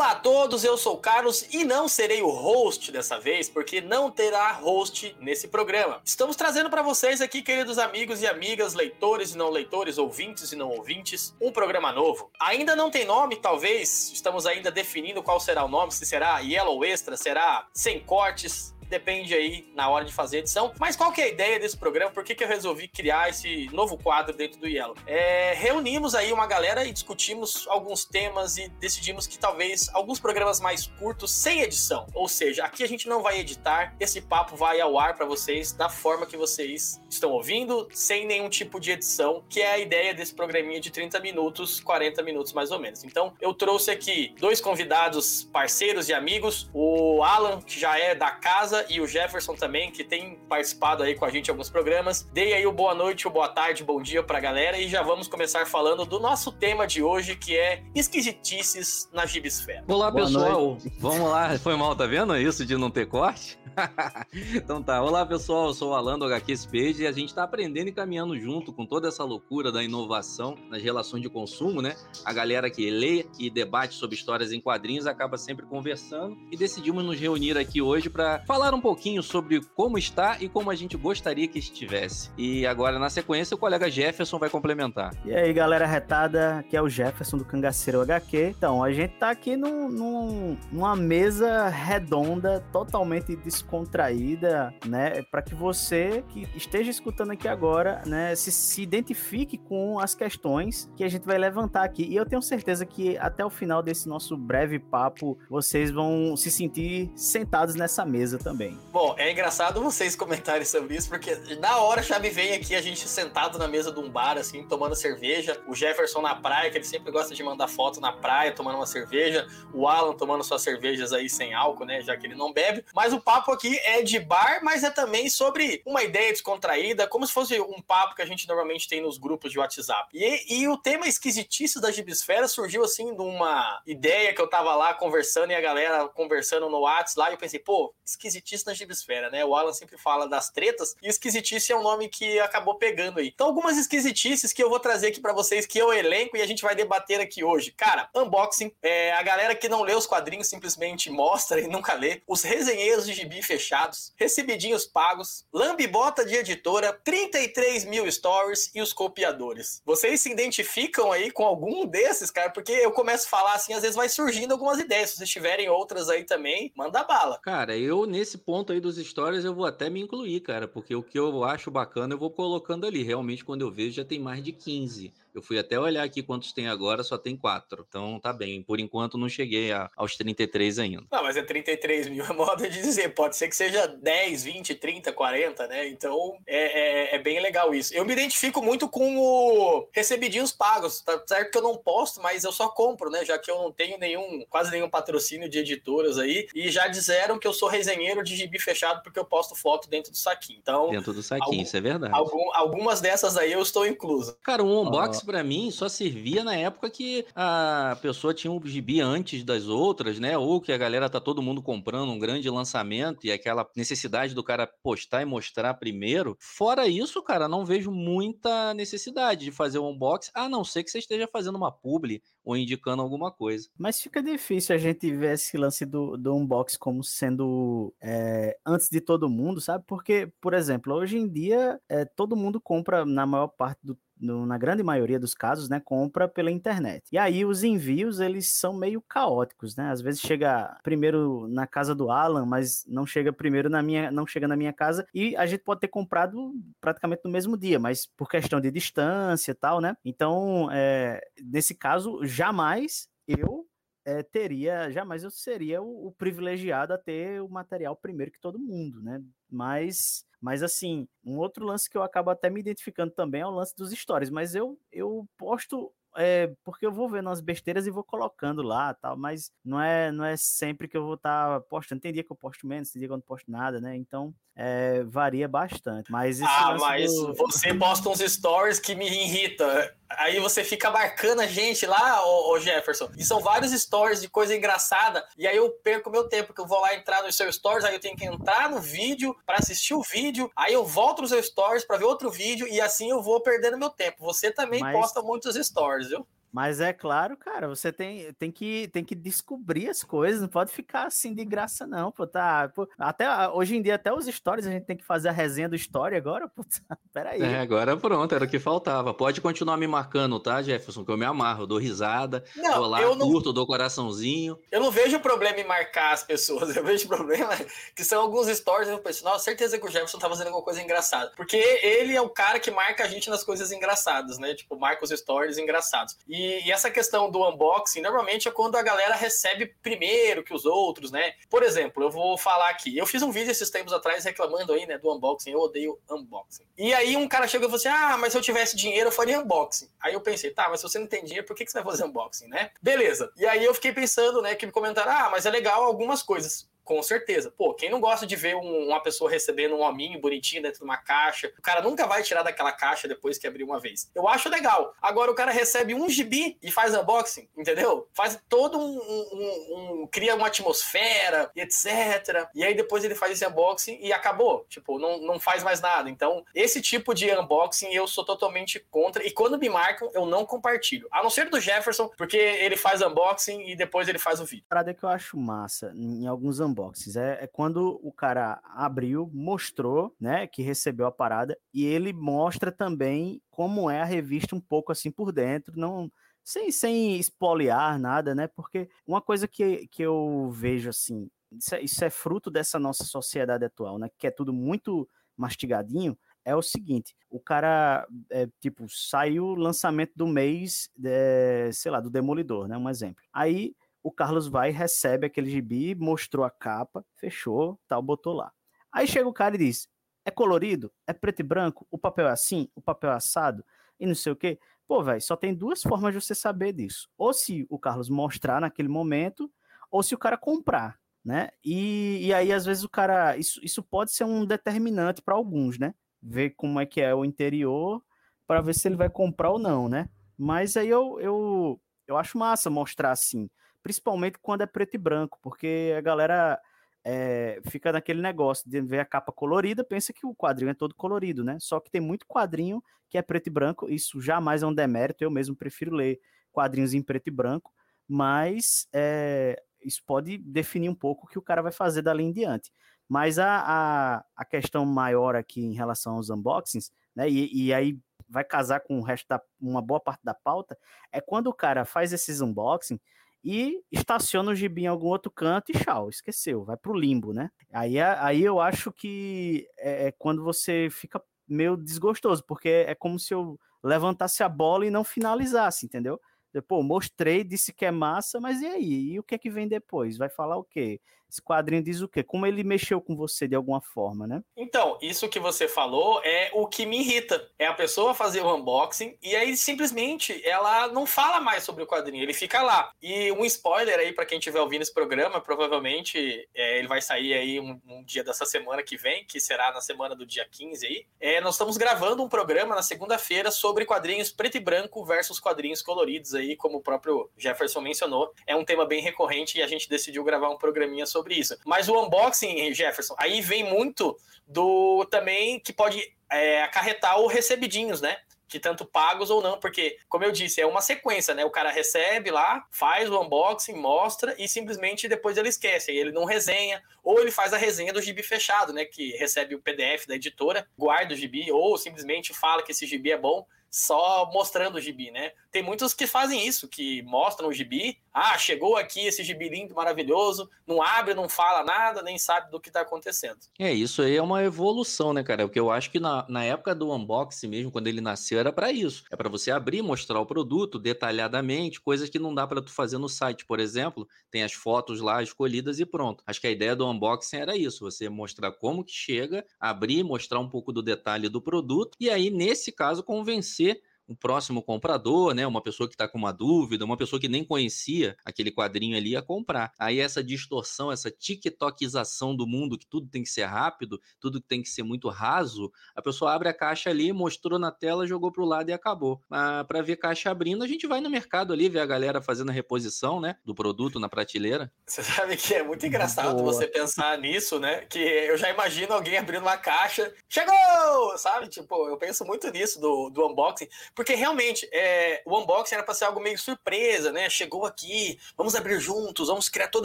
Olá a todos, eu sou Carlos e não serei o host dessa vez, porque não terá host nesse programa. Estamos trazendo para vocês aqui, queridos amigos e amigas, leitores e não leitores, ouvintes e não ouvintes, um programa novo. Ainda não tem nome, talvez, estamos ainda definindo qual será o nome, se será Yellow Extra, será sem cortes, depende aí na hora de fazer a edição. Mas qual que é a ideia desse programa? Por que, que eu resolvi criar esse novo quadro dentro do Yellow? É, reunimos aí uma galera e discutimos alguns temas e decidimos que talvez alguns programas mais curtos sem edição. Ou seja, aqui a gente não vai editar, esse papo vai ao ar para vocês da forma que vocês estão ouvindo, sem nenhum tipo de edição, que é a ideia desse programinha de 30 minutos, 40 minutos mais ou menos. Então, eu trouxe aqui dois convidados parceiros e amigos, o Alan, que já é da casa, e o Jefferson também, que tem participado aí com a gente em alguns programas. Dei aí o boa noite, o boa tarde, bom dia pra galera e já vamos começar falando do nosso tema de hoje, que é esquisitices na gibisfera. Olá, boa pessoal. Noite. Vamos lá. Foi mal, tá vendo isso de não ter corte? então tá, olá pessoal, eu sou o Alan do HQ Space e a gente tá aprendendo e caminhando junto com toda essa loucura da inovação nas relações de consumo, né? A galera que lê e debate sobre histórias em quadrinhos acaba sempre conversando e decidimos nos reunir aqui hoje para falar um pouquinho sobre como está e como a gente gostaria que estivesse. E agora, na sequência, o colega Jefferson vai complementar. E aí, galera retada, aqui é o Jefferson do Cangaceiro HQ. Então, a gente tá aqui num, num, numa mesa redonda, totalmente descontraída, né? Para que você que esteja escutando aqui agora, né, se, se identifique com as questões que a gente vai levantar aqui. E eu tenho certeza que até o final desse nosso breve papo, vocês vão se sentir sentados nessa mesa também. Bom, é engraçado vocês comentarem sobre isso, porque na hora já me vem aqui a gente sentado na mesa de um bar, assim, tomando cerveja, o Jefferson na praia, que ele sempre gosta de mandar foto na praia, tomando uma cerveja, o Alan tomando suas cervejas aí sem álcool, né, já que ele não bebe, mas o papo aqui é de bar, mas é também sobre uma ideia descontraída, como se fosse um papo que a gente normalmente tem nos grupos de WhatsApp. E, e o tema esquisitice da Gibisfera surgiu, assim, de uma ideia que eu tava lá conversando e a galera conversando no WhatsApp lá, e eu pensei, pô, esquisitice na gibisfera, né? O Alan sempre fala das tretas e esquisitice é um nome que acabou pegando aí. Então, algumas esquisitices que eu vou trazer aqui para vocês, que eu elenco e a gente vai debater aqui hoje. Cara, unboxing, é, a galera que não lê os quadrinhos simplesmente mostra e nunca lê. Os resenheiros de gibi fechados, recebidinhos pagos, lambibota de editora, 33 mil stories e os copiadores. Vocês se identificam aí com algum desses, cara? Porque eu começo a falar assim, às vezes vai surgindo algumas ideias. Se vocês tiverem outras aí também, manda bala. Cara, eu nesse ponto aí dos stories eu vou até me incluir, cara, porque o que eu acho bacana eu vou colocando ali. Realmente, quando eu vejo, já tem mais de 15. Eu fui até olhar aqui quantos tem agora, só tem 4. Então tá bem. Por enquanto não cheguei a, aos 33 ainda. Não, mas é 33 mil, é modo de dizer. Pode ser que seja 10, 20, 30, 40, né? Então é, é, é bem legal isso. Eu me identifico muito com o recebidinhos pagos. Tá certo que eu não posto, mas eu só compro, né? Já que eu não tenho nenhum, quase nenhum patrocínio de editoras aí. E já disseram que eu sou resenheiro de gibi fechado porque eu posto foto dentro do saquinho. Então, dentro do saquinho, algum, isso é verdade. Algum, algumas dessas aí eu estou incluso. Cara, um unboxing Box para mim só servia na época que a pessoa tinha um gibi antes das outras, né? Ou que a galera tá todo mundo comprando um grande lançamento e aquela necessidade do cara postar e mostrar primeiro. Fora isso, cara, não vejo muita necessidade de fazer um unboxing, a não ser que você esteja fazendo uma publi ou indicando alguma coisa. Mas fica difícil a gente ver esse lance do, do unboxing como sendo é, antes de todo mundo, sabe? Porque, por exemplo, hoje em dia é, todo mundo compra na maior parte do no, na grande maioria dos casos, né, compra pela internet. E aí os envios, eles são meio caóticos, né? Às vezes chega primeiro na casa do Alan, mas não chega primeiro na minha, não chega na minha casa e a gente pode ter comprado praticamente no mesmo dia, mas por questão de distância e tal, né? Então, é, nesse caso, jamais eu é, teria, jamais eu seria o, o, privilegiado a ter o material primeiro que todo mundo, né? Mas, mas assim, um outro lance que eu acabo até me identificando também é o lance dos stories, mas eu, eu posto é, porque eu vou vendo as besteiras e vou colocando lá, tal, mas não é, não é sempre que eu vou estar tá postando. Tem dia que eu posto menos, tem dia que eu não posto nada, né? Então, é, varia bastante. Mas ah, mas do... você posta uns stories que me irrita. Aí você fica marcando a gente lá, ô, ô, Jefferson. E são vários stories de coisa engraçada. E aí eu perco meu tempo, porque eu vou lá entrar no seu stories, aí eu tenho que entrar no vídeo para assistir o vídeo. Aí eu volto nos seus stories para ver outro vídeo e assim eu vou perdendo meu tempo. Você também mas... posta muitos stories, viu? Mas é claro, cara, você tem, tem, que, tem que descobrir as coisas, não pode ficar assim de graça, não, pô, tá? Pô, até, hoje em dia, até os stories a gente tem que fazer a resenha do story agora, pô, tá, peraí. É, agora pronto, era o que faltava. Pode continuar me marcando, tá, Jefferson, que eu me amarro, eu dou risada, não, vou lá, eu não, curto, dou coraçãozinho. Eu não vejo problema em marcar as pessoas, eu vejo problema que são alguns stories, eu penso, nossa, certeza que o Jefferson tá fazendo alguma coisa engraçada, porque ele é o cara que marca a gente nas coisas engraçadas, né, tipo, marca os stories engraçados. E, e essa questão do unboxing, normalmente é quando a galera recebe primeiro que os outros, né? Por exemplo, eu vou falar aqui. Eu fiz um vídeo esses tempos atrás reclamando aí, né, do unboxing. Eu odeio unboxing. E aí um cara chegou e falou assim: Ah, mas se eu tivesse dinheiro, eu faria unboxing. Aí eu pensei, tá, mas se você não tem dinheiro, por que, que você vai fazer unboxing, né? Beleza. E aí eu fiquei pensando, né, que me comentaram: Ah, mas é legal algumas coisas. Com certeza. Pô, quem não gosta de ver um, uma pessoa recebendo um hominho bonitinho dentro de uma caixa? O cara nunca vai tirar daquela caixa depois que abrir uma vez. Eu acho legal. Agora o cara recebe um gibi e faz unboxing, entendeu? Faz todo um. um, um cria uma atmosfera etc. E aí depois ele faz esse unboxing e acabou. Tipo, não, não faz mais nada. Então, esse tipo de unboxing eu sou totalmente contra. E quando me marcam, eu não compartilho. A não ser do Jefferson, porque ele faz unboxing e depois ele faz o vídeo. Parada que eu acho massa em alguns unboxings unboxings. É, é, quando o cara abriu, mostrou, né, que recebeu a parada e ele mostra também como é a revista um pouco assim por dentro, não sem, sem espoliar nada, né? Porque uma coisa que, que eu vejo assim, isso é, isso é fruto dessa nossa sociedade atual, né? Que é tudo muito mastigadinho é o seguinte: o cara, é, tipo, saiu o lançamento do mês, é, sei lá, do Demolidor, né? Um exemplo. Aí o Carlos vai, recebe aquele gibi, mostrou a capa, fechou, tal, botou lá. Aí chega o cara e diz: é colorido? É preto e branco? O papel é assim? O papel é assado? E não sei o quê. Pô, velho, só tem duas formas de você saber disso. Ou se o Carlos mostrar naquele momento, ou se o cara comprar, né? E, e aí, às vezes, o cara. Isso, isso pode ser um determinante para alguns, né? Ver como é que é o interior para ver se ele vai comprar ou não, né? Mas aí eu, eu, eu acho massa mostrar assim principalmente quando é preto e branco, porque a galera é, fica naquele negócio de ver a capa colorida, pensa que o quadrinho é todo colorido, né? Só que tem muito quadrinho que é preto e branco, isso jamais é um demérito, eu mesmo prefiro ler quadrinhos em preto e branco, mas é, isso pode definir um pouco o que o cara vai fazer dali em diante. Mas a, a, a questão maior aqui em relação aos unboxings, né? E, e aí vai casar com o resto da uma boa parte da pauta, é quando o cara faz esses unboxing, e estaciona o gibi em algum outro canto e tchau, esqueceu, vai pro limbo, né? Aí, é, aí eu acho que é, é quando você fica meio desgostoso, porque é como se eu levantasse a bola e não finalizasse, entendeu? Pô, mostrei, disse que é massa, mas e aí? E o que é que vem depois? Vai falar o quê? Esse quadrinho diz o quê? Como ele mexeu com você de alguma forma, né? Então, isso que você falou é o que me irrita. É a pessoa fazer o unboxing e aí simplesmente ela não fala mais sobre o quadrinho, ele fica lá. E um spoiler aí para quem estiver ouvindo esse programa, provavelmente é, ele vai sair aí um, um, dia dessa semana que vem, que será na semana do dia 15 aí. É, nós estamos gravando um programa na segunda-feira sobre quadrinhos preto e branco versus quadrinhos coloridos aí, como o próprio Jefferson mencionou. É um tema bem recorrente e a gente decidiu gravar um programinha sobre sobre isso. Mas o unboxing, Jefferson, aí vem muito do também que pode é, acarretar o recebidinhos, né? que tanto pagos ou não, porque, como eu disse, é uma sequência, né? O cara recebe lá, faz o unboxing, mostra e simplesmente depois ele esquece. Ele não resenha, ou ele faz a resenha do gibi fechado, né? Que recebe o PDF da editora, guarda o gibi, ou simplesmente fala que esse gibi é bom só mostrando o gibi, né? Tem muitos que fazem isso, que mostram o gibi. Ah, chegou aqui esse gibi lindo, maravilhoso, não abre, não fala nada, nem sabe do que tá acontecendo. É, isso aí é uma evolução, né, cara? Porque eu acho que na, na época do unboxing mesmo, quando ele nasceu, era para isso. É para você abrir, mostrar o produto detalhadamente, coisas que não dá para tu fazer no site, por exemplo. Tem as fotos lá escolhidas e pronto. Acho que a ideia do unboxing era isso, você mostrar como que chega, abrir, mostrar um pouco do detalhe do produto e aí, nesse caso, convencer um próximo comprador, né? Uma pessoa que está com uma dúvida, uma pessoa que nem conhecia aquele quadrinho ali a comprar. Aí essa distorção, essa tiktokização do mundo, que tudo tem que ser rápido, tudo tem que ser muito raso, a pessoa abre a caixa ali, mostrou na tela, jogou para o lado e acabou. Para ver caixa abrindo, a gente vai no mercado ali, ver a galera fazendo a reposição, né? Do produto na prateleira. Você sabe que é muito engraçado Boa. você pensar nisso, né? Que eu já imagino alguém abrindo uma caixa, chegou! Sabe? Tipo, eu penso muito nisso do, do unboxing porque realmente é, o unboxing era para ser algo meio surpresa, né? Chegou aqui, vamos abrir juntos, vamos criar todo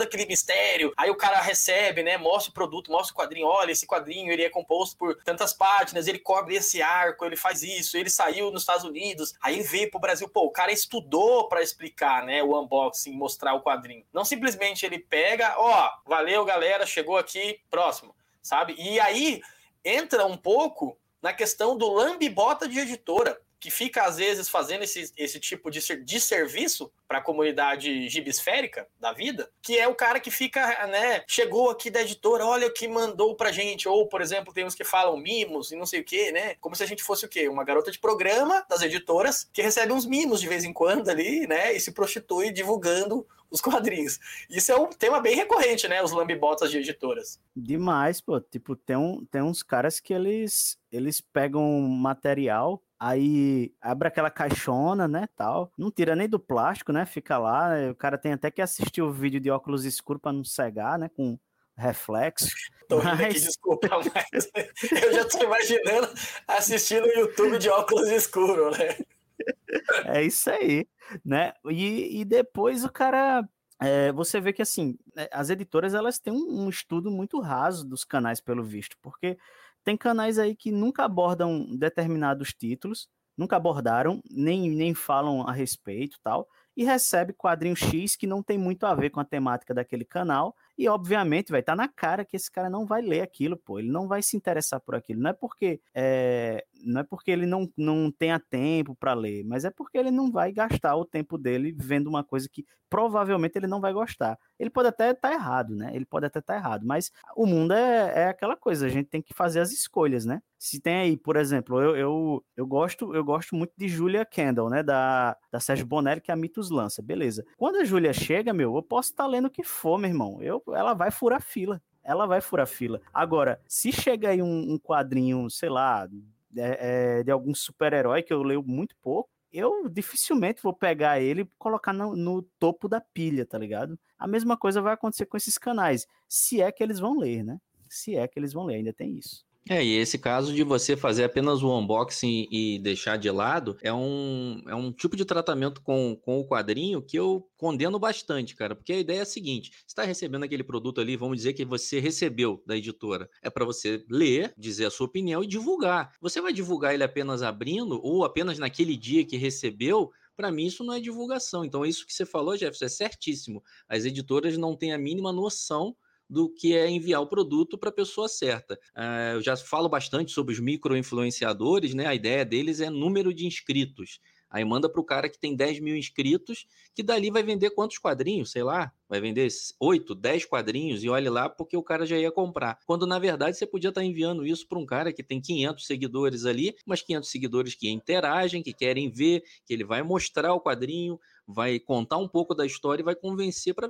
aquele mistério. Aí o cara recebe, né? Mostra o produto, mostra o quadrinho, olha, esse quadrinho ele é composto por tantas páginas, ele cobre esse arco, ele faz isso, ele saiu nos Estados Unidos, aí veio pro Brasil, pô, o cara estudou para explicar, né, o unboxing, mostrar o quadrinho. Não simplesmente ele pega, ó, valeu galera, chegou aqui, próximo, sabe? E aí entra um pouco na questão do lambe-bota de editora que fica às vezes fazendo esse, esse tipo de, de serviço para a comunidade gibisférica da vida, que é o cara que fica, né, chegou aqui da editora, olha o que mandou pra gente, ou, por exemplo, tem uns que falam mimos e não sei o que, né, como se a gente fosse o quê? Uma garota de programa das editoras que recebe uns mimos de vez em quando ali, né, e se prostitui divulgando os quadrinhos. Isso é um tema bem recorrente, né? Os lambibotas de editoras. Demais, pô. Tipo, tem, um, tem uns caras que eles, eles pegam material Aí abre aquela caixona, né, tal. Não tira nem do plástico, né? Fica lá. O cara tem até que assistir o vídeo de óculos escuros para não cegar, né? Com reflexo. Tô mas... aqui, desculpa, mas eu já tô imaginando assistindo o YouTube de óculos escuros, né? É isso aí, né? E, e depois o cara é, você vê que assim né, as editoras elas têm um, um, estudo muito raso dos canais pelo visto, porque tem canais aí que nunca abordam determinados títulos, nunca abordaram, nem, nem falam a respeito tal, e recebe quadrinho X que não tem muito a ver com a temática daquele canal, e obviamente vai tá na cara que esse cara não vai ler aquilo, pô, ele não vai se interessar por aquilo. Não é porque é, não é porque ele não, não tenha tempo para ler, mas é porque ele não vai gastar o tempo dele vendo uma coisa que provavelmente ele não vai gostar. Ele pode até estar tá errado, né? Ele pode até estar tá errado, mas o mundo é, é aquela coisa, a gente tem que fazer as escolhas, né? Se tem aí, por exemplo, eu, eu, eu gosto eu gosto muito de Julia Kendall, né? Da, da Sérgio Bonelli, que a Mitos lança, beleza. Quando a Julia chega, meu, eu posso estar tá lendo o que for, meu irmão. Eu, ela vai furar fila ela vai furar fila. Agora, se chega aí um, um quadrinho, sei lá, é, é, de algum super-herói que eu leio muito pouco, eu dificilmente vou pegar ele e colocar no, no, topo da pilha, tá ligado? A mesma coisa vai acontecer com esses canais, se é que eles vão ler, né? Se é que eles vão ler, ainda tem isso. É, e esse caso de você fazer apenas o unboxing e deixar de lado é um, é um tipo de tratamento com, com o quadrinho que eu condeno bastante, cara, porque a ideia é a seguinte: você está recebendo aquele produto ali, vamos dizer que você recebeu da editora, é para você ler, dizer a sua opinião e divulgar. Você vai divulgar ele apenas abrindo ou apenas naquele dia que recebeu? Para mim, isso não é divulgação. Então, isso que você falou, Jefferson, é certíssimo. As editoras não têm a mínima noção do que é enviar o produto para a pessoa certa. Uh, eu já falo bastante sobre os micro-influenciadores, né? A ideia deles é número de inscritos. Aí manda para o cara que tem 10 mil inscritos, que dali vai vender quantos quadrinhos? Sei lá, vai vender 8, 10 quadrinhos e olhe lá porque o cara já ia comprar. Quando na verdade você podia estar tá enviando isso para um cara que tem 500 seguidores ali, mas 500 seguidores que interagem, que querem ver, que ele vai mostrar o quadrinho, vai contar um pouco da história e vai convencer para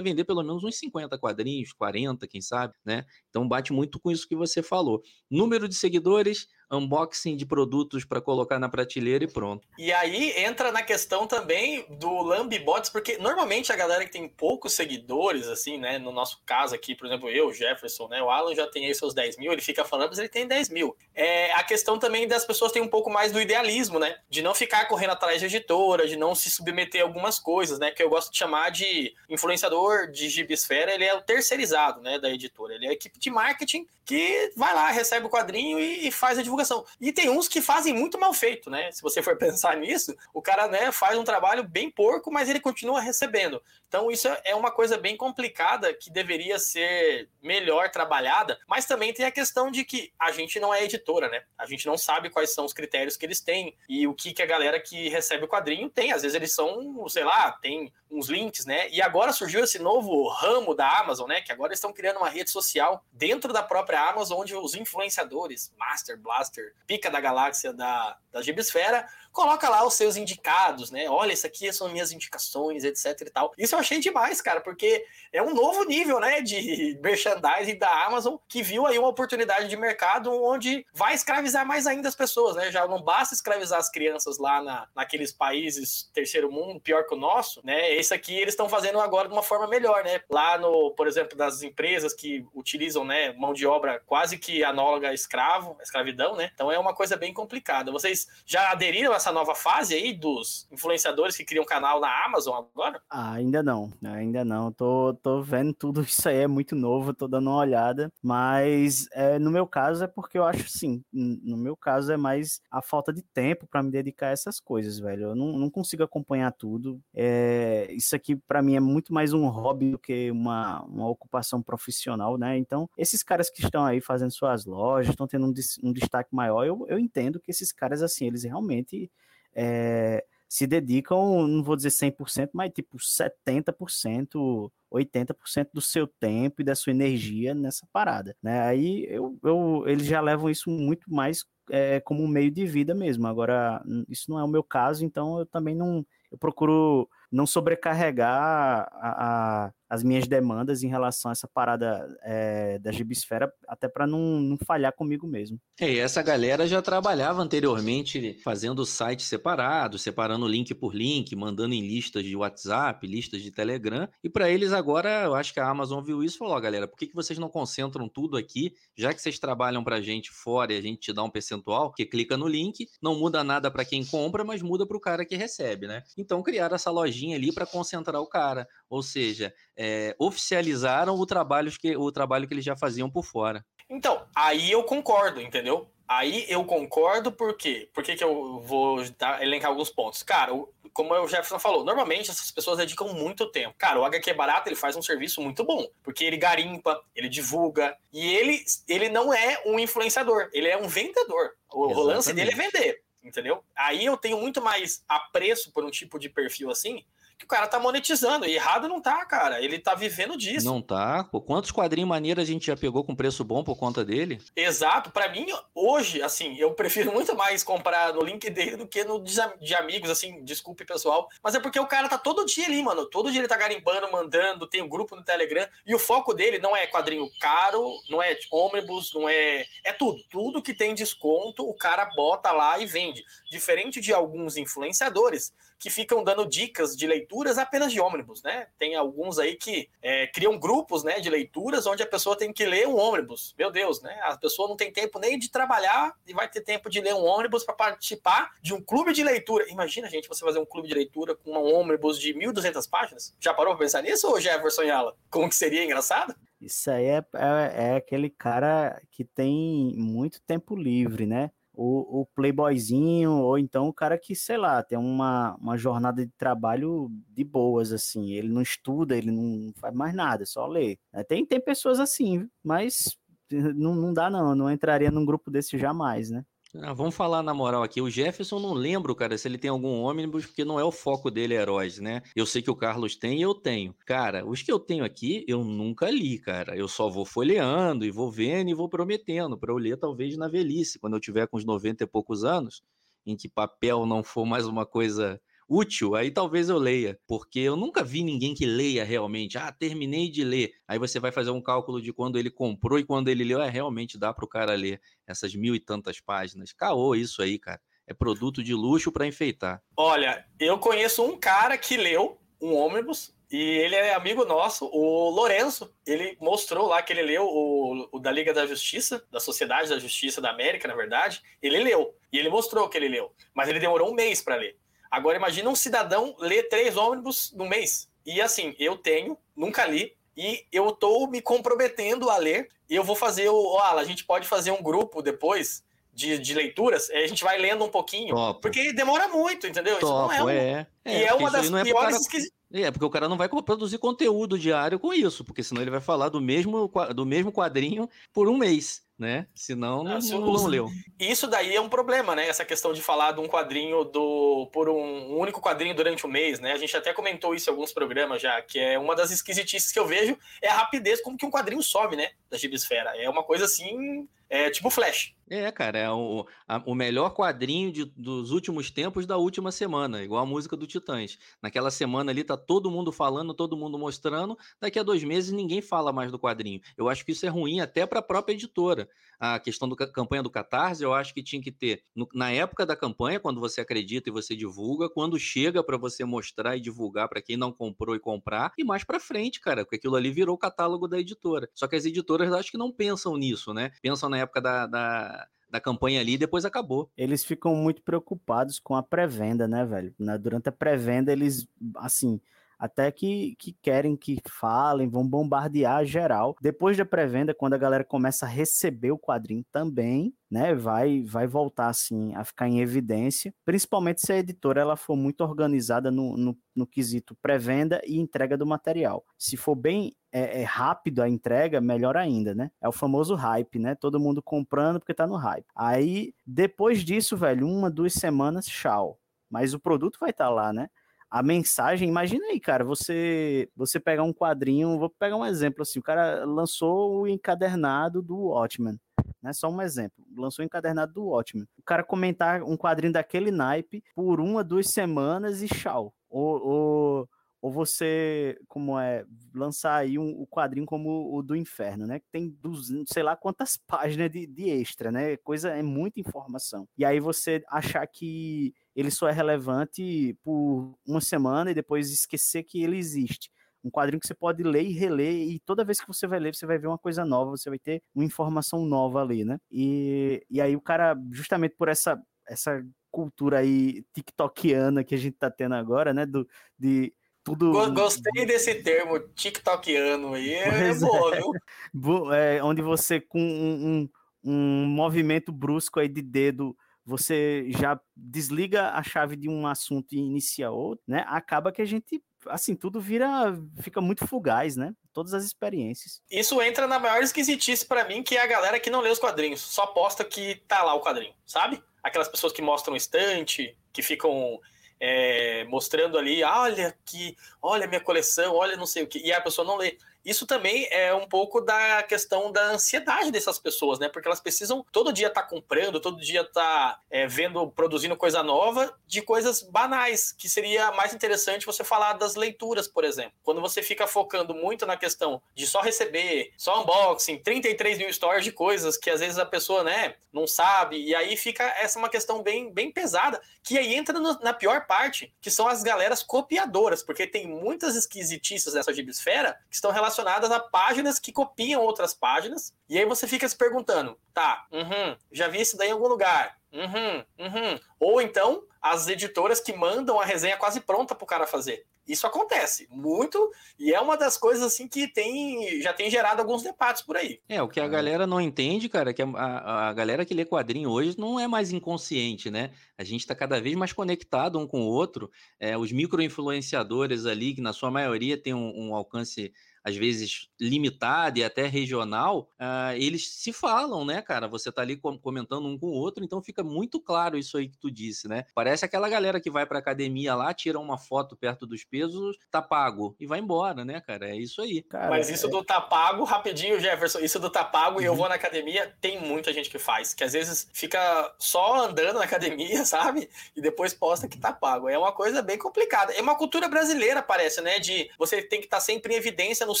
vender pelo menos uns 50 quadrinhos, 40, quem sabe, né? Então bate muito com isso que você falou. Número de seguidores, unboxing de produtos para colocar na prateleira e pronto. E aí entra na questão também do Lambibots, porque normalmente a galera que tem poucos seguidores, assim, né? No nosso caso aqui, por exemplo, eu, Jefferson, né? O Alan já tem aí seus 10 mil, ele fica falando, mas ele tem 10 mil. É a questão também das pessoas terem um pouco mais do idealismo, né? De não ficar correndo atrás de editora, de não se submeter a algumas coisas, né? Que eu gosto de chamar de influenciador de gibisfera, ele é o terceirizado, né? Da editora. Ele é a equipe de marketing que vai lá, recebe o quadrinho e, e faz a divulgação. E tem uns que fazem muito mal feito, né? Se você for pensar nisso, o cara né, faz um trabalho bem porco, mas ele continua recebendo. Então, isso é uma coisa bem complicada que deveria ser melhor trabalhada, mas também tem a questão de que a gente não é editora, né? A gente não sabe quais são os critérios que eles têm e o que, que a galera que recebe o quadrinho tem. Às vezes eles são, sei lá, tem uns links, né? E agora surgiu esse novo ramo da Amazon, né? Que agora estão criando uma rede social dentro da própria Amazon, onde os influenciadores, Master Blaster, Pica da Galáxia da, da Gibisfera, coloca lá os seus indicados, né? Olha, isso aqui são minhas indicações, etc e tal. Isso eu achei demais, cara, porque é um novo nível, né, de merchandising da Amazon que viu aí uma oportunidade de mercado onde vai escravizar mais ainda as pessoas, né? Já não basta escravizar as crianças lá na, naqueles países terceiro mundo, pior que o nosso, né? Esse aqui eles estão fazendo agora de uma forma melhor, né? Lá no, por exemplo, das empresas que utilizam, né, mão de obra quase que análoga escravo, escravidão, né? Então é uma coisa bem complicada. Vocês já aderiram a nessa nova fase aí dos influenciadores que criam canal na Amazon agora? Ah, ainda não, ainda não. Tô, tô vendo tudo isso aí, é muito novo, tô dando uma olhada. Mas é, no meu caso é porque eu acho sim. No meu caso é mais a falta de tempo para me dedicar a essas coisas, velho. Eu não, não consigo acompanhar tudo. É, isso aqui para mim é muito mais um hobby do que uma, uma ocupação profissional, né? Então, esses caras que estão aí fazendo suas lojas, estão tendo um, um destaque maior, eu, eu entendo que esses caras, assim, eles realmente é, se dedicam, não vou dizer 100%, mas tipo 70%, 80% do seu tempo e da sua energia nessa parada, né? Aí eu, eu, eles já levam isso muito mais é, como um meio de vida mesmo. Agora, isso não é o meu caso, então eu também não, eu procuro não sobrecarregar a, a, as minhas demandas em relação a essa parada é, da gibisfera, até para não, não, falhar comigo mesmo. É, e essa galera já trabalhava anteriormente fazendo sites separados, separando link por link, mandando em listas de WhatsApp, listas de Telegram, e para eles agora, eu acho que a Amazon viu isso e falou, galera, por que, que vocês não concentram tudo aqui, já que vocês trabalham para a gente fora e a gente te dá um percentual, que clica no link, não muda nada para quem compra, mas muda para o cara que recebe, né? Então criaram essa lojinha ali para concentrar o cara, ou seja, é, oficializaram o trabalho, que, o trabalho que eles já faziam por fora. Então, aí eu concordo, entendeu? Aí eu concordo, por quê? Por que, que eu vou dar, elencar alguns pontos? Cara, como o Jefferson falou, normalmente essas pessoas dedicam muito tempo. Cara, o HQ Barato, ele faz um serviço muito bom, porque ele garimpa, ele divulga, e ele, ele não é um influenciador, ele é um vendedor. O Exatamente. lance dele é vender, entendeu? Aí eu tenho muito mais apreço por um tipo de perfil assim, que o cara tá monetizando. E errado não tá, cara. Ele tá vivendo disso. Não tá. Pô, quantos quadrinhos maneiros a gente já pegou com preço bom por conta dele? Exato. Para mim, hoje, assim, eu prefiro muito mais comprar no link dele do que no de amigos, assim, desculpe, pessoal. Mas é porque o cara tá todo dia ali, mano. Todo dia ele tá garimbando, mandando, tem um grupo no Telegram. E o foco dele não é quadrinho caro, não é ônibus, não é. É tudo. Tudo que tem desconto, o cara bota lá e vende. Diferente de alguns influenciadores que ficam dando dicas de leituras apenas de ônibus, né? Tem alguns aí que é, criam grupos, né, de leituras onde a pessoa tem que ler um ônibus. Meu Deus, né? A pessoa não tem tempo nem de trabalhar e vai ter tempo de ler um ônibus para participar de um clube de leitura. Imagina, gente, você fazer um clube de leitura com um ônibus de 1.200 páginas. Já parou para pensar nisso, ou Jefferson Yala? Como que seria engraçado? Isso aí é, é, é aquele cara que tem muito tempo livre, né? O, o playboyzinho, ou então o cara que, sei lá, tem uma, uma jornada de trabalho de boas, assim. Ele não estuda, ele não faz mais nada, só lê. É, tem, tem pessoas assim, mas não, não dá não, eu não entraria num grupo desse jamais, né? Ah, vamos falar na moral aqui. O Jefferson não lembro, cara, se ele tem algum ônibus, porque não é o foco dele heróis, né? Eu sei que o Carlos tem e eu tenho. Cara, os que eu tenho aqui, eu nunca li, cara. Eu só vou folheando e vou vendo e vou prometendo para eu ler talvez na velhice, quando eu tiver com uns 90 e poucos anos, em que papel não for mais uma coisa útil, aí talvez eu leia, porque eu nunca vi ninguém que leia realmente. Ah, terminei de ler. Aí você vai fazer um cálculo de quando ele comprou e quando ele leu, é realmente dá para o cara ler essas mil e tantas páginas. Caô isso aí, cara. É produto de luxo para enfeitar. Olha, eu conheço um cara que leu um ônibus e ele é amigo nosso, o Lourenço. Ele mostrou lá que ele leu o, o, da Liga da Justiça, da Sociedade da Justiça da América, na verdade. Ele leu. E ele mostrou que ele leu. Mas ele demorou um mês para ler. Agora imagina um cidadão ler três ônibus no mês. E assim, eu tenho, nunca li, e eu estou me comprometendo a ler. E eu vou fazer o. Ó, a gente pode fazer um grupo depois de, de leituras, a gente vai lendo um pouquinho. Topo. Porque demora muito, entendeu? Topo, isso não é, um... é. é. E é uma das é piores é, porque o cara não vai produzir conteúdo diário com isso, porque senão ele vai falar do mesmo, do mesmo quadrinho por um mês né? Senão não, não, não, leu. Isso daí é um problema, né? Essa questão de falar de um quadrinho do por um único quadrinho durante o um mês, né? A gente até comentou isso em alguns programas já, que é uma das esquisitices que eu vejo é a rapidez como que um quadrinho sobe, né? Da Gibisfera. É uma coisa assim, é tipo Flash. É, cara, é o, a, o melhor quadrinho de, dos últimos tempos da última semana, igual a música do Titãs. Naquela semana ali tá todo mundo falando, todo mundo mostrando, daqui a dois meses ninguém fala mais do quadrinho. Eu acho que isso é ruim até para a própria editora. A questão da campanha do Catarse, eu acho que tinha que ter, no, na época da campanha, quando você acredita e você divulga, quando chega para você mostrar e divulgar para quem não comprou e comprar, e mais para frente, cara, porque aquilo ali virou o catálogo da editora. Só que as editoras acho que não pensam nisso, né? Pensam na época da, da da campanha ali e depois acabou. Eles ficam muito preocupados com a pré-venda, né, velho? Durante a pré-venda, eles, assim, até que, que querem que falem, vão bombardear geral. Depois da pré-venda, quando a galera começa a receber o quadrinho também, né, vai vai voltar assim a ficar em evidência, principalmente se a editora ela for muito organizada no, no, no quesito pré-venda e entrega do material. Se for bem é, é, rápido a entrega, melhor ainda, né? É o famoso hype, né? Todo mundo comprando porque tá no hype. Aí, depois disso, velho, uma, duas semanas, tchau. Mas o produto vai estar tá lá, né? A mensagem, imagina aí, cara, você você pegar um quadrinho, vou pegar um exemplo assim, o cara lançou o encadernado do Watchmen, né? Só um exemplo, lançou o encadernado do Watchmen. O cara comentar um quadrinho daquele naipe por uma, duas semanas e tchau. Ou, ou, ou você, como é, lançar aí um, um quadrinho como o do Inferno, né? Que tem 200, sei lá quantas páginas de, de extra, né? Coisa, é muita informação. E aí você achar que ele só é relevante por uma semana e depois esquecer que ele existe. Um quadrinho que você pode ler e reler, e toda vez que você vai ler, você vai ver uma coisa nova, você vai ter uma informação nova ali, né? E, e aí o cara, justamente por essa, essa cultura aí tiktokiana que a gente tá tendo agora, né? Do, de tudo. Gostei desse termo tiktokiano aí, é, é bom, viu? É, onde você, com um, um, um movimento brusco aí de dedo você já desliga a chave de um assunto e inicia outro, né? Acaba que a gente, assim, tudo vira, fica muito fugaz, né? Todas as experiências. Isso entra na maior esquisitice para mim, que é a galera que não lê os quadrinhos, só posta que tá lá o quadrinho, sabe? Aquelas pessoas que mostram estante, que ficam é, mostrando ali, olha que, olha minha coleção, olha não sei o que, e a pessoa não lê. Isso também é um pouco da questão da ansiedade dessas pessoas, né? Porque elas precisam todo dia estar tá comprando, todo dia estar tá, é, vendo, produzindo coisa nova de coisas banais, que seria mais interessante você falar das leituras, por exemplo. Quando você fica focando muito na questão de só receber, só unboxing, 33 mil stories de coisas que às vezes a pessoa, né, não sabe, e aí fica essa uma questão bem, bem pesada, que aí entra no, na pior parte, que são as galeras copiadoras, porque tem muitas esquisitices dessa gibisfera que estão relacionadas relacionadas a páginas que copiam outras páginas. E aí você fica se perguntando, tá, uhum, já vi isso daí em algum lugar. Uhum, uhum. Ou então as editoras que mandam a resenha quase pronta pro cara fazer. Isso acontece muito e é uma das coisas assim que tem já tem gerado alguns debates por aí. É, o que a galera não entende, cara, é que a, a, a galera que lê quadrinho hoje não é mais inconsciente, né? A gente está cada vez mais conectado um com o outro. É, os micro-influenciadores ali, que na sua maioria tem um, um alcance às vezes limitado e até regional, uh, eles se falam, né, cara? Você tá ali comentando um com o outro, então fica muito claro isso aí que tu disse, né? Parece aquela galera que vai pra academia lá, tira uma foto perto dos pesos, tá pago e vai embora, né, cara? É isso aí. Cara, Mas isso é... do tá pago, rapidinho, Jefferson, isso do tá pago uhum. e eu uhum. vou na academia, tem muita gente que faz, que às vezes fica só andando na academia, sabe? E depois posta que tá pago. É uma coisa bem complicada. É uma cultura brasileira, parece, né? De você tem que estar tá sempre em evidência no no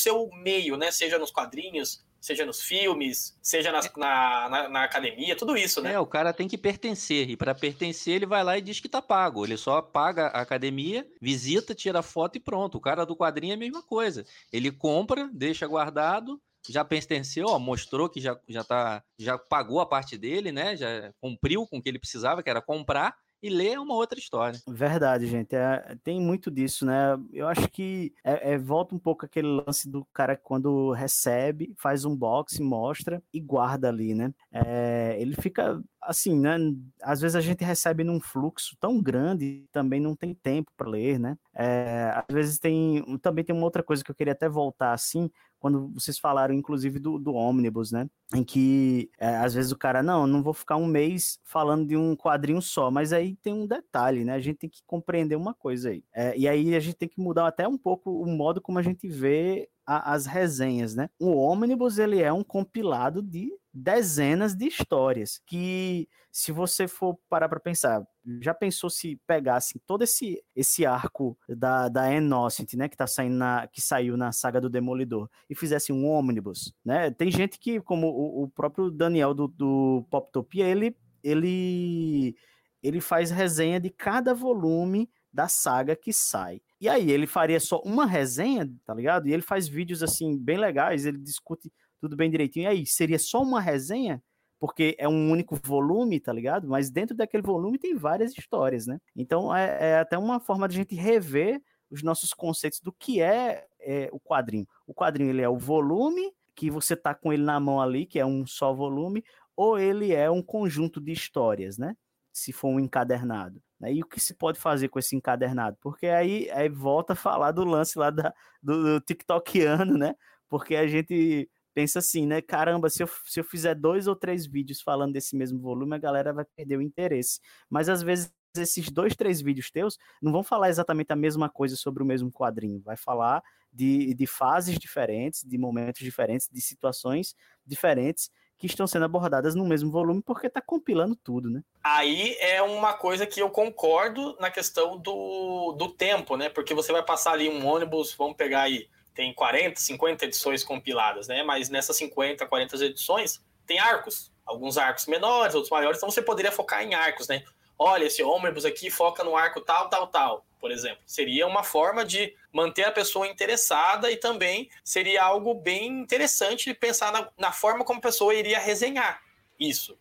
seu meio, né? Seja nos quadrinhos, seja nos filmes, seja nas, na, na, na, academia, tudo isso, né? É, o cara tem que pertencer, e para pertencer ele vai lá e diz que tá pago. Ele só paga a academia, visita, tira foto e pronto. O cara do quadrinho é a mesma coisa. Ele compra, deixa guardado, já pertenceu, ó, mostrou que já, já, tá, já pagou a parte dele, né? Já cumpriu com o que ele precisava, que era comprar, e ler é uma outra história. Verdade, gente. É, tem muito disso, né? Eu acho que é, é, volta um pouco aquele lance do cara quando recebe, faz um box, mostra e guarda ali, né? É, ele fica assim, né? Às vezes a gente recebe num fluxo tão grande, também não tem tempo para ler, né? É, às vezes tem também tem uma outra coisa que eu queria até voltar assim, quando vocês falaram, inclusive, do, do ônibus, né? Em que é, às vezes o cara, não, não vou ficar um mês falando de um quadrinho só, mas aí tem um detalhe, né? A gente tem que compreender uma coisa aí. É, e aí a gente tem que mudar até um pouco o modo como a gente vê as resenhas, né? O ônibus, ele é um compilado de dezenas de histórias que, se você for parar para pensar, já pensou se pegasse todo esse, esse arco da, da Innocent, né, que tá saindo na, que saiu na saga do Demolidor, e fizesse um ônibus, né? Tem gente que, como o, o próprio Daniel do, do Poptopia, ele, ele, ele faz resenha de cada volume da saga que sai. E aí, ele faria só uma resenha, tá ligado? E ele faz vídeos assim bem legais, ele discute tudo bem direitinho. E aí, seria só uma resenha? porque é um único volume, tá ligado? Mas dentro daquele volume tem várias histórias, né? Então é, é até uma forma de a gente rever os nossos conceitos do que é, é, o quadrinho. O quadrinho ele é o volume que você tá com ele na mão ali, que é um só volume, ou ele é um conjunto de histórias, né? Se for um encadernado. Né? E o que se pode fazer com esse encadernado? Porque aí, aí volta a falar do lance lá da, do, do TikTokiano, né? Porque a gente pensa assim, né? Caramba, se eu, se eu fizer dois ou três vídeos falando desse mesmo volume, a galera vai perder o interesse. Mas às vezes esses dois, três vídeos teus não vão falar exatamente a mesma coisa sobre o mesmo quadrinho. Vai falar de, de fases diferentes, de momentos diferentes, de situações diferentes que estão sendo abordadas no mesmo volume porque está compilando tudo, né? Aí é uma coisa que eu concordo na questão do, do tempo, né? Porque você vai passar ali um ônibus, vamos pegar aí tem 40, 50 edições compiladas, né? Mas nessas 50, 40 edições tem arcos. Alguns arcos menores, outros maiores, então você poderia focar em arcos, né? Olha, esse ônibus aqui foca no arco tal, tal, tal, por exemplo. Seria uma forma de manter a pessoa interessada e também seria algo bem interessante de pensar na, na forma como a pessoa iria resenhar isso.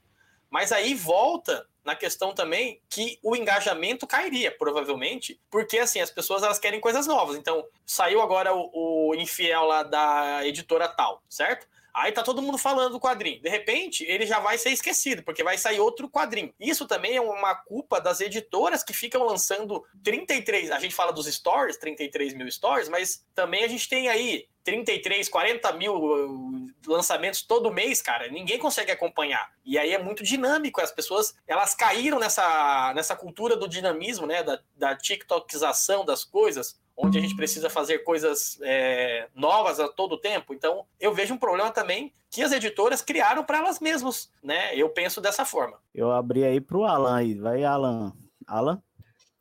Mas aí volta na questão também que o engajamento cairia, provavelmente, porque assim, as pessoas elas querem coisas novas. Então, saiu agora o, o Infiel lá da editora tal, certo? Aí tá todo mundo falando do quadrinho. De repente, ele já vai ser esquecido, porque vai sair outro quadrinho. Isso também é uma culpa das editoras que ficam lançando 33. A gente fala dos stories, 33 mil stories, mas também a gente tem aí 33, 40 mil uh, lançamentos todo mês, cara. Ninguém consegue acompanhar. E aí é muito dinâmico. As pessoas elas caíram nessa, nessa cultura do dinamismo, né? Da, da TikTokização das coisas onde a gente precisa fazer coisas é, novas a todo tempo. Então, eu vejo um problema também que as editoras criaram para elas mesmas, né? Eu penso dessa forma. Eu abri aí para o Alan aí. Vai, Alan. Alan?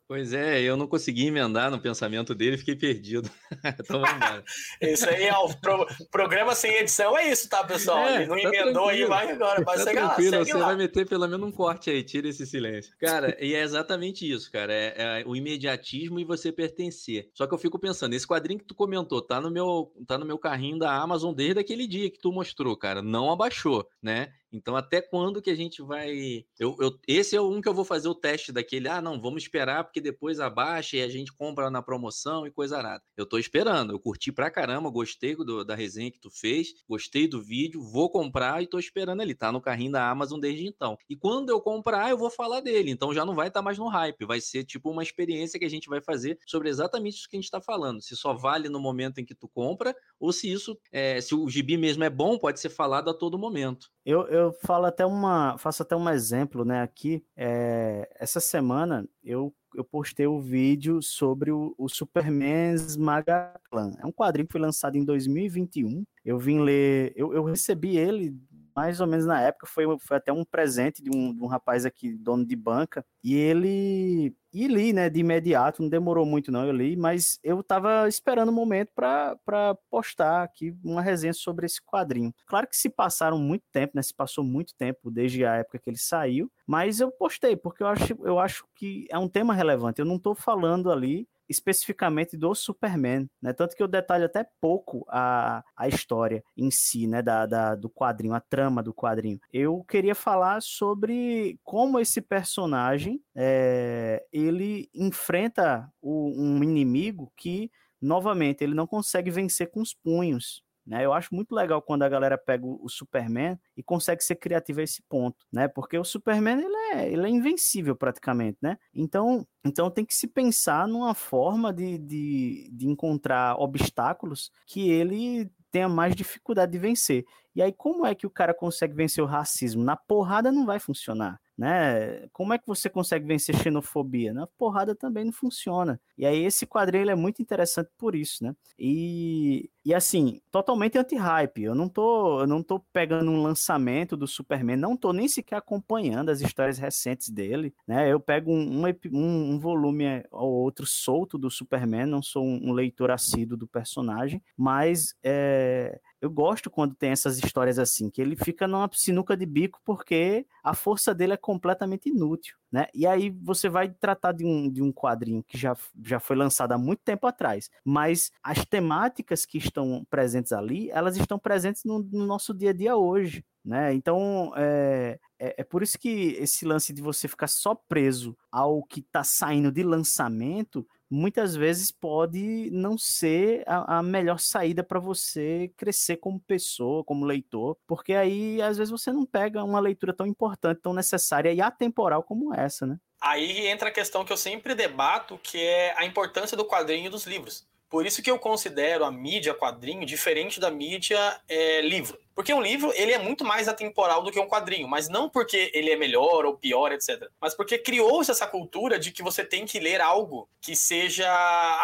Pois é, eu não consegui emendar no pensamento dele, fiquei perdido. então vamos embora. isso aí é o pro, programa sem edição, é isso, tá, pessoal? É, Ele não tá emendou aí, vai agora, vai tá chegar tranquilo, lá, Você lá. vai meter pelo menos um corte aí, tira esse silêncio. Cara, e é exatamente isso, cara. É, é, o imediatismo e você pertencer. Só que eu fico pensando, esse quadrinho que tu comentou, tá no meu, tá no meu carrinho da Amazon desde aquele dia que tu mostrou, cara. Não abaixou, né? Então, até quando que a gente vai. Eu, eu, esse é um que eu vou fazer o teste daquele. Ah, não, vamos esperar, porque depois abaixa e a gente compra na promoção e coisa nada. Eu tô esperando, eu curti pra caramba, gostei do, da resenha que tu fez, gostei do vídeo, vou comprar e tô esperando ele. Tá no carrinho da Amazon desde então. E quando eu comprar, eu vou falar dele. Então já não vai estar tá mais no hype. Vai ser tipo uma experiência que a gente vai fazer sobre exatamente isso que a gente está falando. Se só vale no momento em que tu compra, ou se isso, é, se o gibi mesmo é bom, pode ser falado a todo momento. Eu, eu falo até uma, faço até um exemplo, né? Aqui, é, essa semana eu, eu postei o um vídeo sobre o, o Superman Smagaclan. É um quadrinho que foi lançado em 2021. Eu vim ler, eu, eu recebi ele mais ou menos na época, foi, foi até um presente de um, de um rapaz aqui, dono de banca, e ele e li, né, de imediato, não demorou muito não, eu li, mas eu estava esperando o um momento para postar aqui uma resenha sobre esse quadrinho. Claro que se passaram muito tempo, né, se passou muito tempo desde a época que ele saiu, mas eu postei, porque eu acho, eu acho que é um tema relevante, eu não estou falando ali especificamente do Superman, né? Tanto que eu detalho até pouco a, a história em si, né? Da, da, do quadrinho, a trama do quadrinho. Eu queria falar sobre como esse personagem é, ele enfrenta o, um inimigo que novamente ele não consegue vencer com os punhos. Né? Eu acho muito legal quando a galera pega o Superman e consegue ser criativo a esse ponto, né? Porque o Superman ele é, ele é invencível praticamente, né? Então, então tem que se pensar numa forma de, de, de encontrar obstáculos que ele tenha mais dificuldade de vencer. E aí, como é que o cara consegue vencer o racismo? Na porrada não vai funcionar né? Como é que você consegue vencer xenofobia? Na porrada também não funciona. E aí esse quadrinho é muito interessante por isso, né? E, e assim, totalmente anti-hype. Eu não tô, eu não tô pegando um lançamento do Superman, não tô nem sequer acompanhando as histórias recentes dele, né? Eu pego um, um, um volume ou outro solto do Superman, não sou um, um leitor assíduo do personagem, mas é, eu gosto quando tem essas histórias assim, que ele fica numa sinuca de bico porque a força dele é completamente inútil, né? E aí você vai tratar de um, de um quadrinho que já, já foi lançado há muito tempo atrás, mas as temáticas que estão presentes ali, elas estão presentes no, no nosso dia a dia hoje, né? Então, é, é, é, por isso que esse lance de você ficar só preso ao que está saindo de lançamento, muitas vezes pode não ser a, a melhor saída para você crescer como pessoa, como leitor, porque aí às vezes você não pega uma leitura tão importante, tão necessária e atemporal como essa, né? Aí entra a questão que eu sempre debato, que é a importância do quadrinho e dos livros. Por isso que eu considero a mídia quadrinho diferente da mídia é, livro. Porque um livro, ele é muito mais atemporal do que um quadrinho, mas não porque ele é melhor ou pior, etc. Mas porque criou-se essa cultura de que você tem que ler algo que seja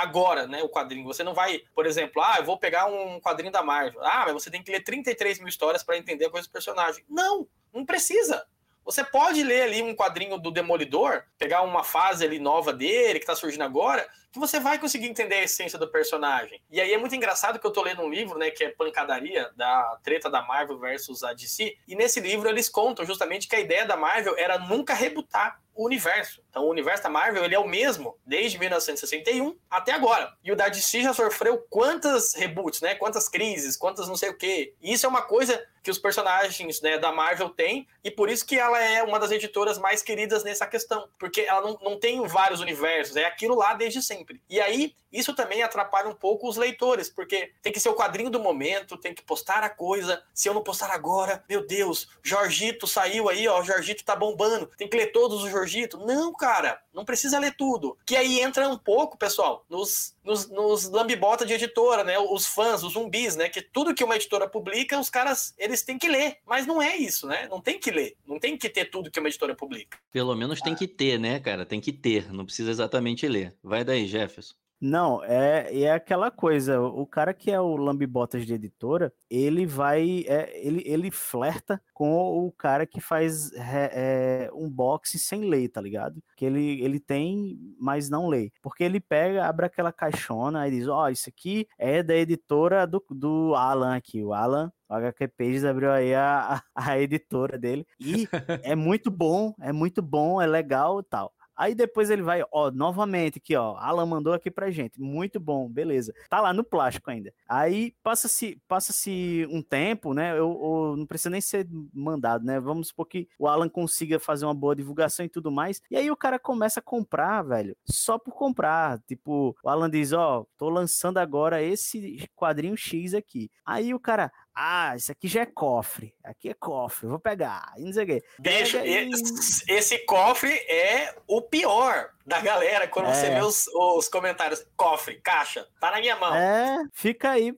agora, né, o quadrinho. Você não vai, por exemplo, ah, eu vou pegar um quadrinho da Marvel. Ah, mas você tem que ler 33 mil histórias para entender a coisa do personagem. Não, não precisa. Você pode ler ali um quadrinho do Demolidor, pegar uma fase ali nova dele, que tá surgindo agora, que você vai conseguir entender a essência do personagem. E aí é muito engraçado que eu tô lendo um livro, né, que é Pancadaria, da treta da Marvel versus a DC, e nesse livro eles contam justamente que a ideia da Marvel era nunca rebutar o universo. Então, o universo da Marvel ele é o mesmo desde 1961 até agora. E o da DC já sofreu quantas reboots, né? Quantas crises, quantas não sei o quê. E isso é uma coisa que os personagens né, da Marvel têm, e por isso que ela é uma das editoras mais queridas nessa questão. Porque ela não, não tem vários universos, é aquilo lá desde sempre. E aí, isso também atrapalha um pouco os leitores, porque tem que ser o quadrinho do momento, tem que postar a coisa. Se eu não postar agora, meu Deus, Jorgito saiu aí, ó, Jorgito tá bombando, tem que ler todos os Jorgito. Não, cara, não precisa ler tudo. Que aí entra um pouco, pessoal, nos, nos, nos lambibota de editora, né? Os fãs, os zumbis, né? Que tudo que uma editora publica, os caras, eles têm que ler. Mas não é isso, né? Não tem que ler. Não tem que ter tudo que uma editora publica. Pelo menos tem que ter, né, cara? Tem que ter. Não precisa exatamente ler. Vai daí, Jefferson. Não, é, é aquela coisa. O cara que é o lambibotas de editora, ele vai. É, ele, ele flerta com o cara que faz é, um boxe sem ler, tá ligado? Que ele, ele tem, mas não lê. Porque ele pega, abre aquela caixona e diz: Ó, oh, isso aqui é da editora do, do Alan aqui. O Alan o HQ Pages abriu aí a, a, a, editora dele. E é muito bom, é muito bom, é legal e tal. Aí depois ele vai, ó, novamente aqui, ó, Alan mandou aqui pra gente, muito bom, beleza. Tá lá no plástico ainda. Aí passa-se passa-se um tempo, né? Eu, eu, não precisa nem ser mandado, né? Vamos supor que o Alan consiga fazer uma boa divulgação e tudo mais. E aí o cara começa a comprar, velho, só por comprar. Tipo, o Alan diz, ó, tô lançando agora esse quadrinho X aqui. Aí o cara, ah, isso aqui já é cofre. Aqui é cofre, vou pegar. E não sei o quê. Bicho, esse, esse cofre é o pior da galera quando é. você vê os, os comentários. Cofre, caixa, tá na minha mão. É, fica aí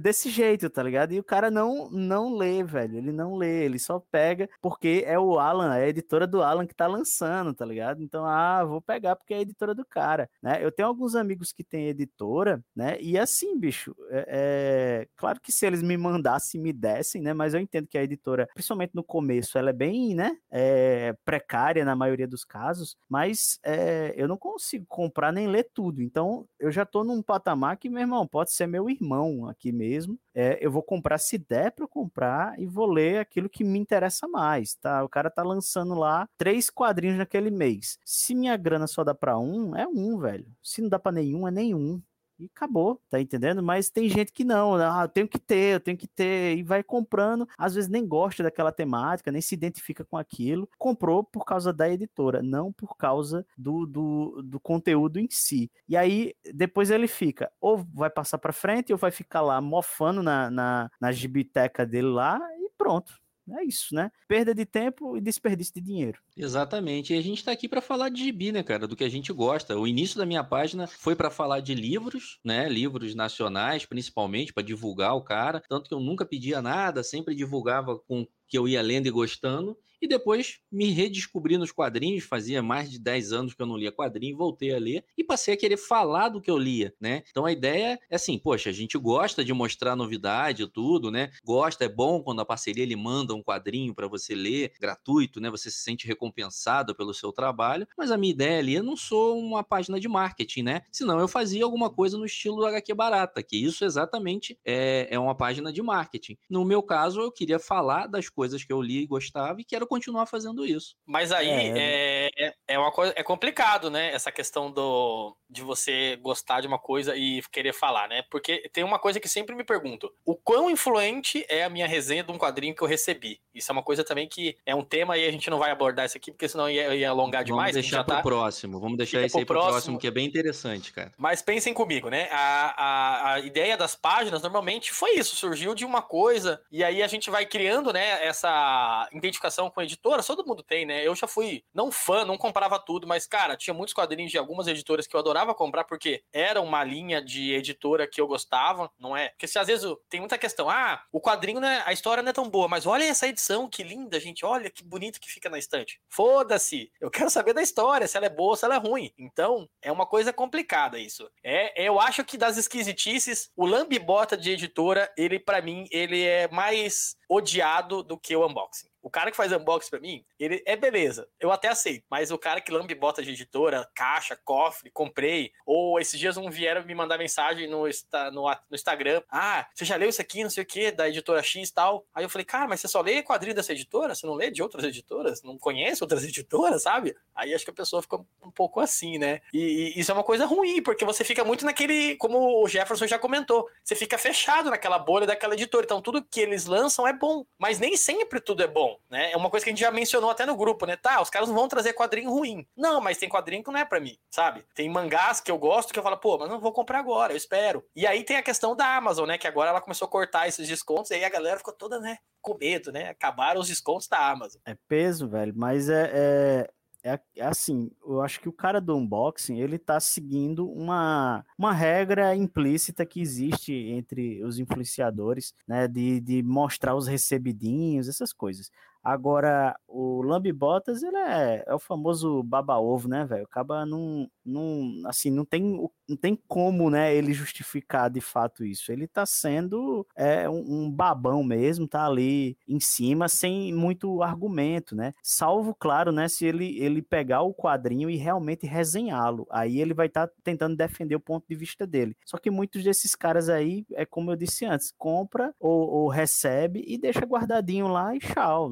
desse jeito, tá ligado? E o cara não, não lê, velho. Ele não lê, ele só pega porque é o Alan, é a editora do Alan que tá lançando, tá ligado? Então, ah, vou pegar porque é a editora do cara, né? Eu tenho alguns amigos que têm editora, né? E assim, bicho, é, é... claro que se eles me mandassem, me dessem, né? Mas eu entendo que a editora, principalmente no começo, ela é bem, né? É... precária na maioria dos casos, mas é eu não consigo comprar nem ler tudo. Então, eu já tô num patamar que, meu irmão, pode ser meu irmão aqui mesmo. É, eu vou comprar se der para comprar e vou ler aquilo que me interessa mais, tá? O cara tá lançando lá três quadrinhos naquele mês. Se minha grana só dá para um, é um, velho. Se não dá para nenhum, é nenhum e acabou, tá entendendo? Mas tem gente que não, ah, eu tenho que ter, eu tenho que ter, e vai comprando, às vezes nem gosta daquela temática, nem se identifica com aquilo, comprou por causa da editora, não por causa do, do, do conteúdo em si. E aí, depois ele fica, ou vai passar para frente, ou vai ficar lá mofando na, na, na gibiteca dele lá, e pronto. É isso, né? Perda de tempo e desperdício de dinheiro. Exatamente. E a gente tá aqui para falar de gibi, né, cara? Do que a gente gosta. O início da minha página foi para falar de livros, né? Livros nacionais, principalmente, para divulgar o cara. Tanto que eu nunca pedia nada, sempre divulgava com que eu ia lendo e gostando, e depois me redescobri nos quadrinhos, fazia mais de 10 anos que eu não lia quadrinho, voltei a ler e passei a querer falar do que eu lia, né? Então a ideia é assim, poxa, a gente gosta de mostrar novidade tudo, né? Gosta, é bom quando a parceria ele manda um quadrinho para você ler, gratuito, né? Você se sente recompensado pelo seu trabalho, mas a minha ideia ali, eu não sou uma página de marketing, né? Senão eu fazia alguma coisa no estilo HQ Barata, que isso exatamente é, é uma página de marketing. No meu caso, eu queria falar das coisas que eu li e gostava e quero continuar fazendo isso. Mas aí, é... É, É uma coisa, é complicado, né? Essa questão do de você gostar de uma coisa e querer falar, né? Porque tem uma coisa que sempre me pergunto: o quão influente é a minha resenha de um quadrinho que eu recebi? Isso é uma coisa também que é um tema e a gente não vai abordar isso aqui, porque senão ia, ia alongar demais. Vamos deixar pro tá... próximo, vamos deixar isso aí pro próximo, próximo, que é bem interessante, cara. Mas pensem comigo, né? A, a, a ideia das páginas normalmente foi isso, surgiu de uma coisa, e aí a gente vai criando, né, essa identificação com a editora, todo mundo tem, né? Eu já fui, não fã, não comprava tudo, mas, cara, tinha muitos quadrinhos de algumas editoras que eu adorava comprar, porque era uma linha de editora que eu gostava, não é? Porque se às vezes tem muita questão, ah, o quadrinho, né, a história não é tão boa, mas olha essa edição, que linda, gente, olha que bonito que fica na estante. Foda-se, eu quero saber da história, se ela é boa, se ela é ruim. Então, é uma coisa complicada isso. É, eu acho que das esquisitices, o lambibota de editora, ele para mim, ele é mais odiado do que o unboxing. O cara que faz unboxing pra mim, ele é beleza, eu até aceito. Mas o cara que lambe bota de editora, caixa, cofre, comprei. Ou esses dias um vieram me mandar mensagem no, no, no Instagram. Ah, você já leu isso aqui, não sei o que, da editora X e tal. Aí eu falei, cara, mas você só lê quadrinho dessa editora? Você não lê de outras editoras? Não conhece outras editoras, sabe? Aí acho que a pessoa fica um pouco assim, né? E, e isso é uma coisa ruim, porque você fica muito naquele, como o Jefferson já comentou, você fica fechado naquela bolha daquela editora. Então tudo que eles lançam é bom, mas nem sempre tudo é bom, né? É uma coisa que a gente já mencionou até no grupo, né? Tá, os caras não vão trazer quadrinho ruim. Não, mas tem quadrinho que não é para mim, sabe? Tem mangás que eu gosto que eu falo, pô, mas não vou comprar agora, eu espero. E aí tem a questão da Amazon, né? Que agora ela começou a cortar esses descontos e aí a galera ficou toda, né? Com medo, né? Acabaram os descontos da Amazon. É peso, velho, mas é, é é, é, assim, eu acho que o cara do unboxing, ele tá seguindo uma, uma regra implícita que existe entre os influenciadores, né, de, de mostrar os recebidinhos, essas coisas. Agora, o Lambi Bottas, ele é, é o famoso baba-ovo, né, velho? Acaba não, não, assim, não tem, não tem como, né, ele justificar de fato isso. Ele tá sendo é, um, um babão mesmo, tá ali em cima, sem muito argumento, né? Salvo, claro, né, se ele, ele pegar o quadrinho e realmente resenhá-lo. Aí ele vai estar tá tentando defender o ponto de vista dele. Só que muitos desses caras aí, é como eu disse antes, compra ou, ou recebe e deixa guardadinho lá e tchau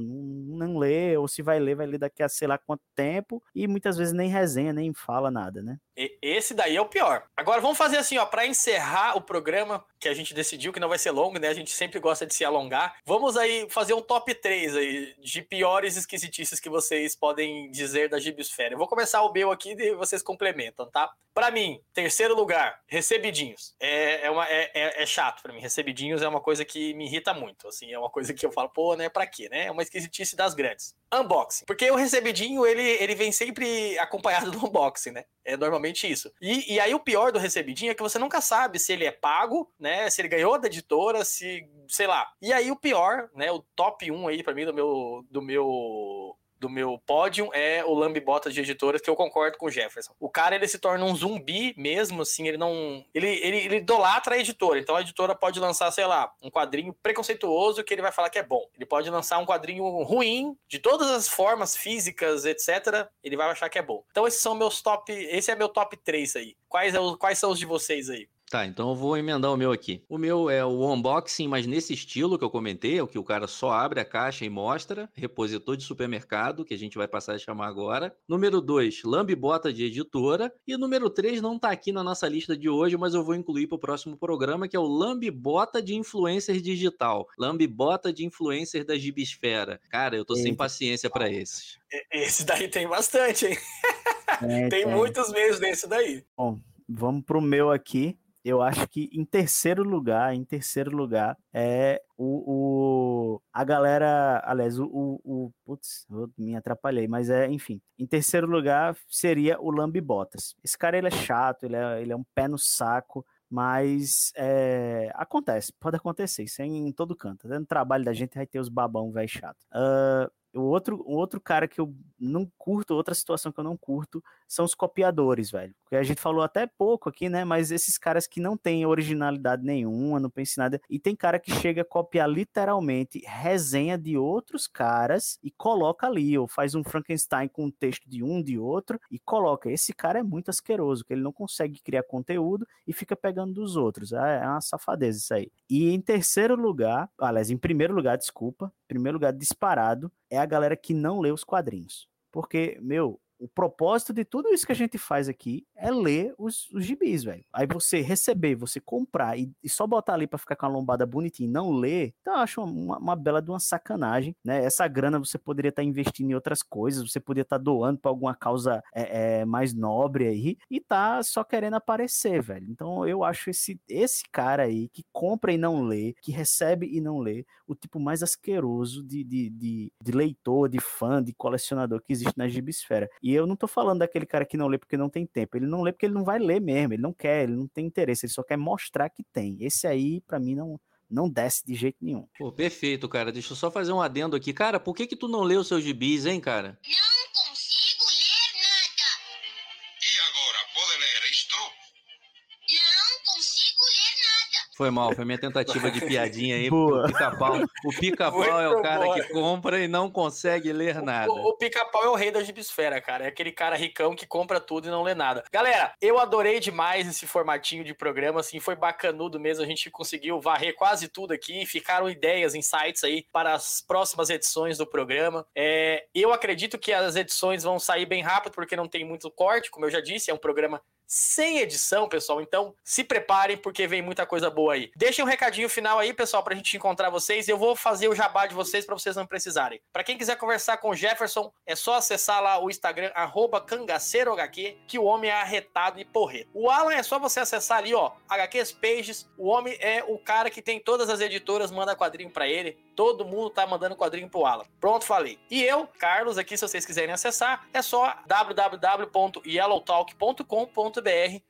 não lê, ou se vai ler, vai ler daqui a sei lá quanto tempo, e muitas vezes nem resenha, nem fala nada, né? Esse daí é o pior. Agora vamos fazer assim, ó, para encerrar o programa, que a gente decidiu que não vai ser longo, né? A gente sempre gosta de se alongar. Vamos aí fazer um top 3 aí de piores esquisitices que vocês podem dizer da Gibisfera. Eu vou começar o meu aqui e vocês complementam, tá? Para mim, terceiro lugar, recebidinhos. É, é, uma, é, é, é chato para mim. Recebidinhos é uma coisa que me irrita muito. Assim, é uma coisa que eu falo, pô, né? Pra quê, né? É uma esquisitice das grandes. Unboxing. Porque o recebidinho, ele, ele vem sempre acompanhado do unboxing, né? É normalmente isso. E, e aí o pior do recebidinho é que você nunca sabe se ele é pago, né? Se ele ganhou da editora, se. sei lá. E aí o pior, né? O top 1 aí para mim do meu. do meu do meu pódio é o Lambibota de editoras, que eu concordo com o Jefferson. O cara, ele se torna um zumbi mesmo, assim, ele não... Ele, ele, ele idolatra a editora, então a editora pode lançar, sei lá, um quadrinho preconceituoso que ele vai falar que é bom. Ele pode lançar um quadrinho ruim, de todas as formas físicas, etc., ele vai achar que é bom. Então esses são meus top... Esse é meu top 3 aí. Quais, é o, quais são os de vocês aí? Tá, então eu vou emendar o meu aqui. O meu é o unboxing, mas nesse estilo que eu comentei, é o que o cara só abre a caixa e mostra, repositor de supermercado, que a gente vai passar a chamar agora. Número 2, lambibota de editora. E número 3 não tá aqui na nossa lista de hoje, mas eu vou incluir para o próximo programa, que é o lambibota de influencer digital. Lambibota de influencer da gibisfera. Cara, eu tô Eita. sem paciência para esses. Esse daí tem bastante, hein? É, tem é. muitos meses desse daí. Bom, vamos pro meu aqui eu acho que em terceiro lugar, em terceiro lugar, é o, o a galera, aliás, o, o, o putz, eu me atrapalhei, mas é, enfim, em terceiro lugar seria o Lambi Botas. Esse cara ele é chato, ele é, ele é um pé no saco, mas é, acontece, pode acontecer, isso é em todo canto. No trabalho da gente vai ter os babão velho chato. Uh, o outro, o outro cara que eu não curto, outra situação que eu não curto, são os copiadores, velho. A gente falou até pouco aqui, né? Mas esses caras que não têm originalidade nenhuma, não pensam em nada. E tem cara que chega a copiar literalmente resenha de outros caras e coloca ali, ou faz um Frankenstein com um texto de um, de outro, e coloca. Esse cara é muito asqueroso, que ele não consegue criar conteúdo e fica pegando dos outros. É, é uma safadeza isso aí. E em terceiro lugar, aliás, em primeiro lugar, desculpa, primeiro lugar disparado, é a galera que não lê os quadrinhos. Porque, meu, o propósito de tudo isso que a gente faz aqui é ler os, os gibis, velho. Aí você receber, você comprar e, e só botar ali para ficar com a lombada bonitinha e não ler, então eu acho uma, uma, bela de uma sacanagem, né? Essa grana você poderia estar tá investindo em outras coisas, você poderia estar tá doando para alguma causa é, é, mais nobre aí e tá só querendo aparecer, velho. Então eu acho esse, esse cara aí que compra e não lê, que recebe e não lê, o tipo mais asqueroso de, de, de, de leitor, de fã, de colecionador que existe na gibisfera. E eu não tô falando daquele cara que não lê porque não tem tempo. Ele não lê porque ele não vai ler mesmo. Ele não quer, ele não tem interesse. Ele só quer mostrar que tem. Esse aí, para mim, não, não desce de jeito nenhum. Pô, perfeito, cara. Deixa eu só fazer um adendo aqui. Cara, por que que tu não lê os seus gibis, hein, cara? Não Foi mal, foi minha tentativa de piadinha aí. O pica-pau. O pica-pau é o cara boa. que compra e não consegue ler nada. O, o pica-pau é o rei da gibisfera, cara. É aquele cara ricão que compra tudo e não lê nada. Galera, eu adorei demais esse formatinho de programa, assim, foi bacanudo mesmo. A gente conseguiu varrer quase tudo aqui. Ficaram ideias, insights aí para as próximas edições do programa. É, eu acredito que as edições vão sair bem rápido, porque não tem muito corte, como eu já disse, é um programa sem edição, pessoal. Então, se preparem porque vem muita coisa boa aí. Deixem um recadinho final aí, pessoal, pra gente encontrar vocês. Eu vou fazer o jabá de vocês para vocês não precisarem. Para quem quiser conversar com o Jefferson, é só acessar lá o Instagram @cangaceirohq, que o homem é arretado e porreto. O Alan é só você acessar ali, ó, HQs Pages. O homem é o cara que tem todas as editoras, manda quadrinho para ele. Todo mundo tá mandando quadrinho pro Alan. Pronto, falei. E eu, Carlos, aqui, se vocês quiserem acessar, é só www.yellowtalk.com.br.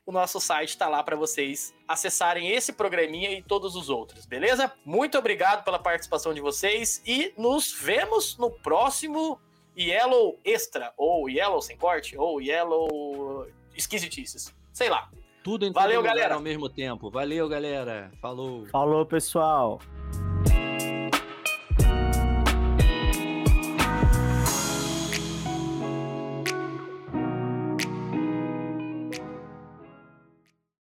O nosso site tá lá para vocês acessarem esse programinha e todos os outros, beleza? Muito obrigado pela participação de vocês e nos vemos no próximo Yellow Extra, ou Yellow Sem Corte, ou Yellow Esquisitices. Sei lá. Tudo em Valeu, galera. ao mesmo tempo. Valeu, galera. Falou. Falou, pessoal.